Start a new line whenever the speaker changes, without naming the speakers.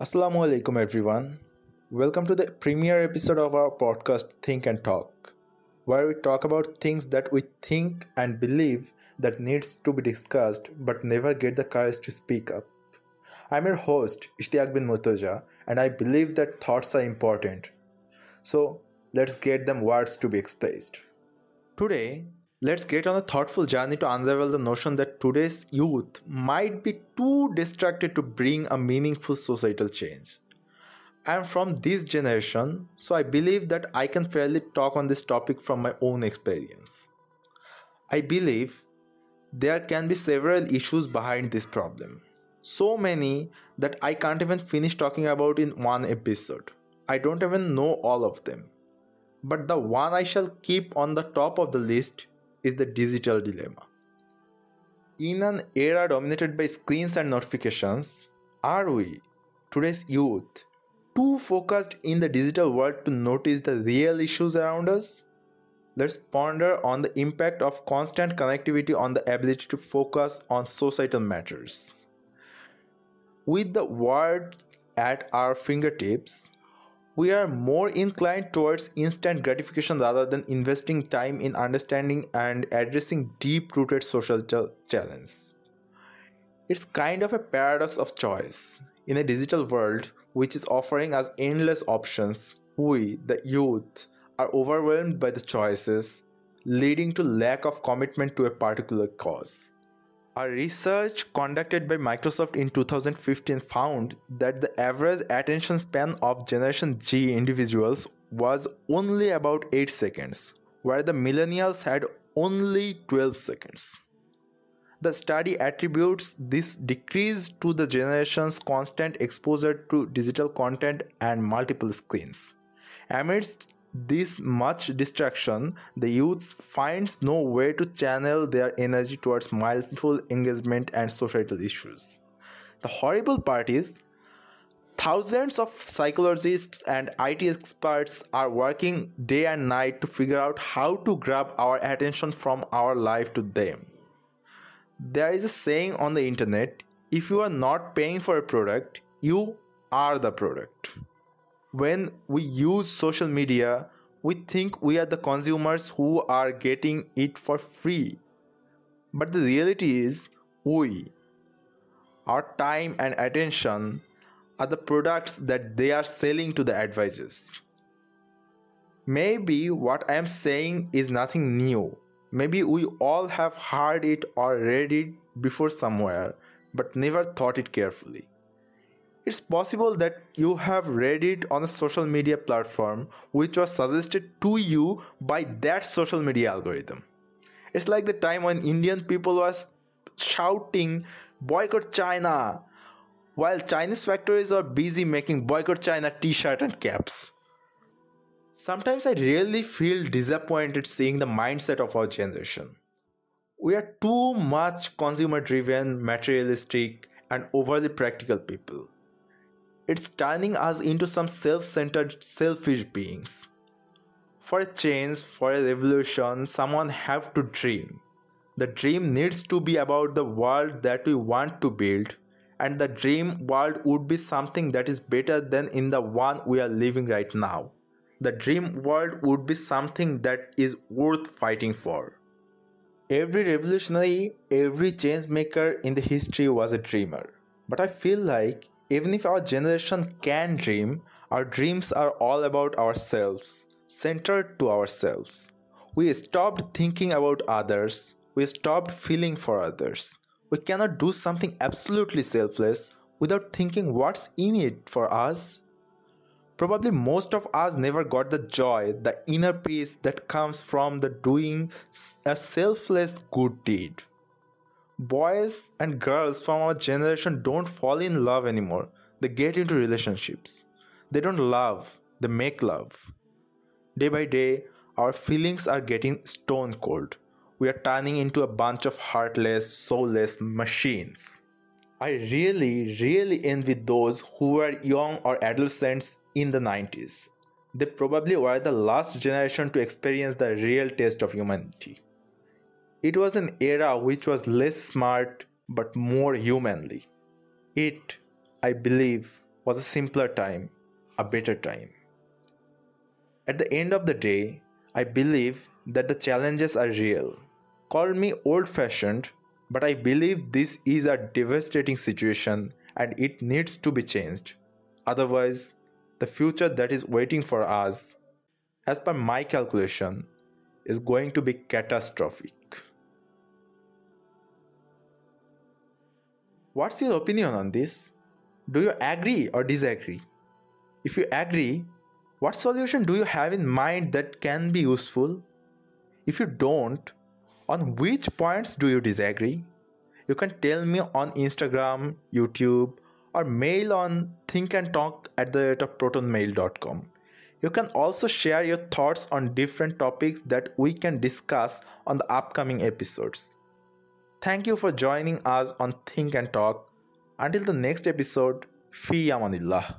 Assalamu alaikum everyone. Welcome to the premiere episode of our podcast Think and Talk, where we talk about things that we think and believe that needs to be discussed but never get the courage to speak up. I'm your host Ishtiaq bin Murtaja and I believe that thoughts are important. So, let's get them words to be expressed. Today, Let's get on a thoughtful journey to unravel the notion that today's youth might be too distracted to bring a meaningful societal change. I am from this generation, so I believe that I can fairly talk on this topic from my own experience. I believe there can be several issues behind this problem. So many that I can't even finish talking about in one episode. I don't even know all of them. But the one I shall keep on the top of the list is the digital dilemma. In an era dominated by screens and notifications, are we, today's youth, too focused in the digital world to notice the real issues around us? Let's ponder on the impact of constant connectivity on the ability to focus on societal matters. With the world at our fingertips, we are more inclined towards instant gratification rather than investing time in understanding and addressing deep rooted social challenges. It's kind of a paradox of choice. In a digital world which is offering us endless options, we, the youth, are overwhelmed by the choices, leading to lack of commitment to a particular cause. A research conducted by Microsoft in 2015 found that the average attention span of Generation Z individuals was only about 8 seconds, where the millennials had only 12 seconds. The study attributes this decrease to the generation's constant exposure to digital content and multiple screens. Amidst this much distraction, the youth finds no way to channel their energy towards mindful engagement and societal issues. The horrible part is, thousands of psychologists and IT experts are working day and night to figure out how to grab our attention from our life to them. There is a saying on the internet if you are not paying for a product, you are the product when we use social media, we think we are the consumers who are getting it for free. But the reality is, we, our time and attention, are the products that they are selling to the advisors. Maybe what I am saying is nothing new. Maybe we all have heard it or read it before somewhere, but never thought it carefully. It's possible that you have read it on a social media platform which was suggested to you by that social media algorithm. It's like the time when Indian people was shouting boycott China while Chinese factories are busy making boycott China t-shirt and caps. Sometimes I really feel disappointed seeing the mindset of our generation. We are too much consumer driven, materialistic, and overly practical people it's turning us into some self centered, selfish beings. For a change, for a revolution, someone have to dream. The dream needs to be about the world that we want to build, and the dream world would be something that is better than in the one we are living right now. The dream world would be something that is worth fighting for. Every revolutionary, every change maker in the history was a dreamer. But I feel like even if our generation can dream, our dreams are all about ourselves, centered to ourselves. We stopped thinking about others, we stopped feeling for others. We cannot do something absolutely selfless without thinking what's in it for us. Probably most of us never got the joy, the inner peace that comes from the doing a selfless good deed boys and girls from our generation don't fall in love anymore. They get into relationships. They don't love, they make love. Day by day, our feelings are getting stone cold. We are turning into a bunch of heartless, soulless machines. I really, really envy those who were young or adolescents in the 90s. They probably were the last generation to experience the real taste of humanity. It was an era which was less smart but more humanly. It, I believe, was a simpler time, a better time. At the end of the day, I believe that the challenges are real. Call me old fashioned, but I believe this is a devastating situation and it needs to be changed. Otherwise, the future that is waiting for us, as per my calculation, is going to be catastrophic. What's your opinion on this? Do you agree or disagree? If you agree, what solution do you have in mind that can be useful? If you don't, on which points do you disagree? You can tell me on Instagram, YouTube, or mail on thinkandtalk at the rate of protonmail.com. You can also share your thoughts on different topics that we can discuss on the upcoming episodes. Thank you for joining us on Think and Talk. Until the next episode, Fi Amanillah.